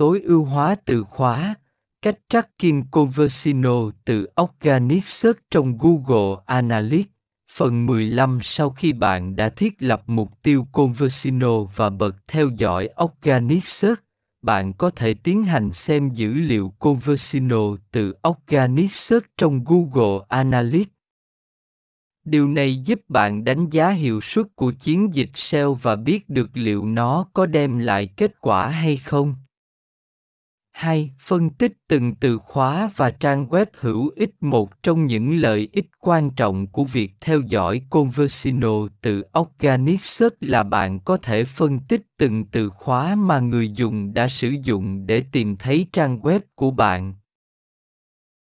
tối ưu hóa từ khóa, cách tracking conversino từ Organic Search trong Google Analytics. Phần 15 Sau khi bạn đã thiết lập mục tiêu Conversino và bật theo dõi Organic Search, bạn có thể tiến hành xem dữ liệu Conversino từ Organic Search trong Google Analytics. Điều này giúp bạn đánh giá hiệu suất của chiến dịch SEO và biết được liệu nó có đem lại kết quả hay không. 2. Phân tích từng từ khóa và trang web hữu ích Một trong những lợi ích quan trọng của việc theo dõi Conversino từ Organic Search là bạn có thể phân tích từng từ khóa mà người dùng đã sử dụng để tìm thấy trang web của bạn.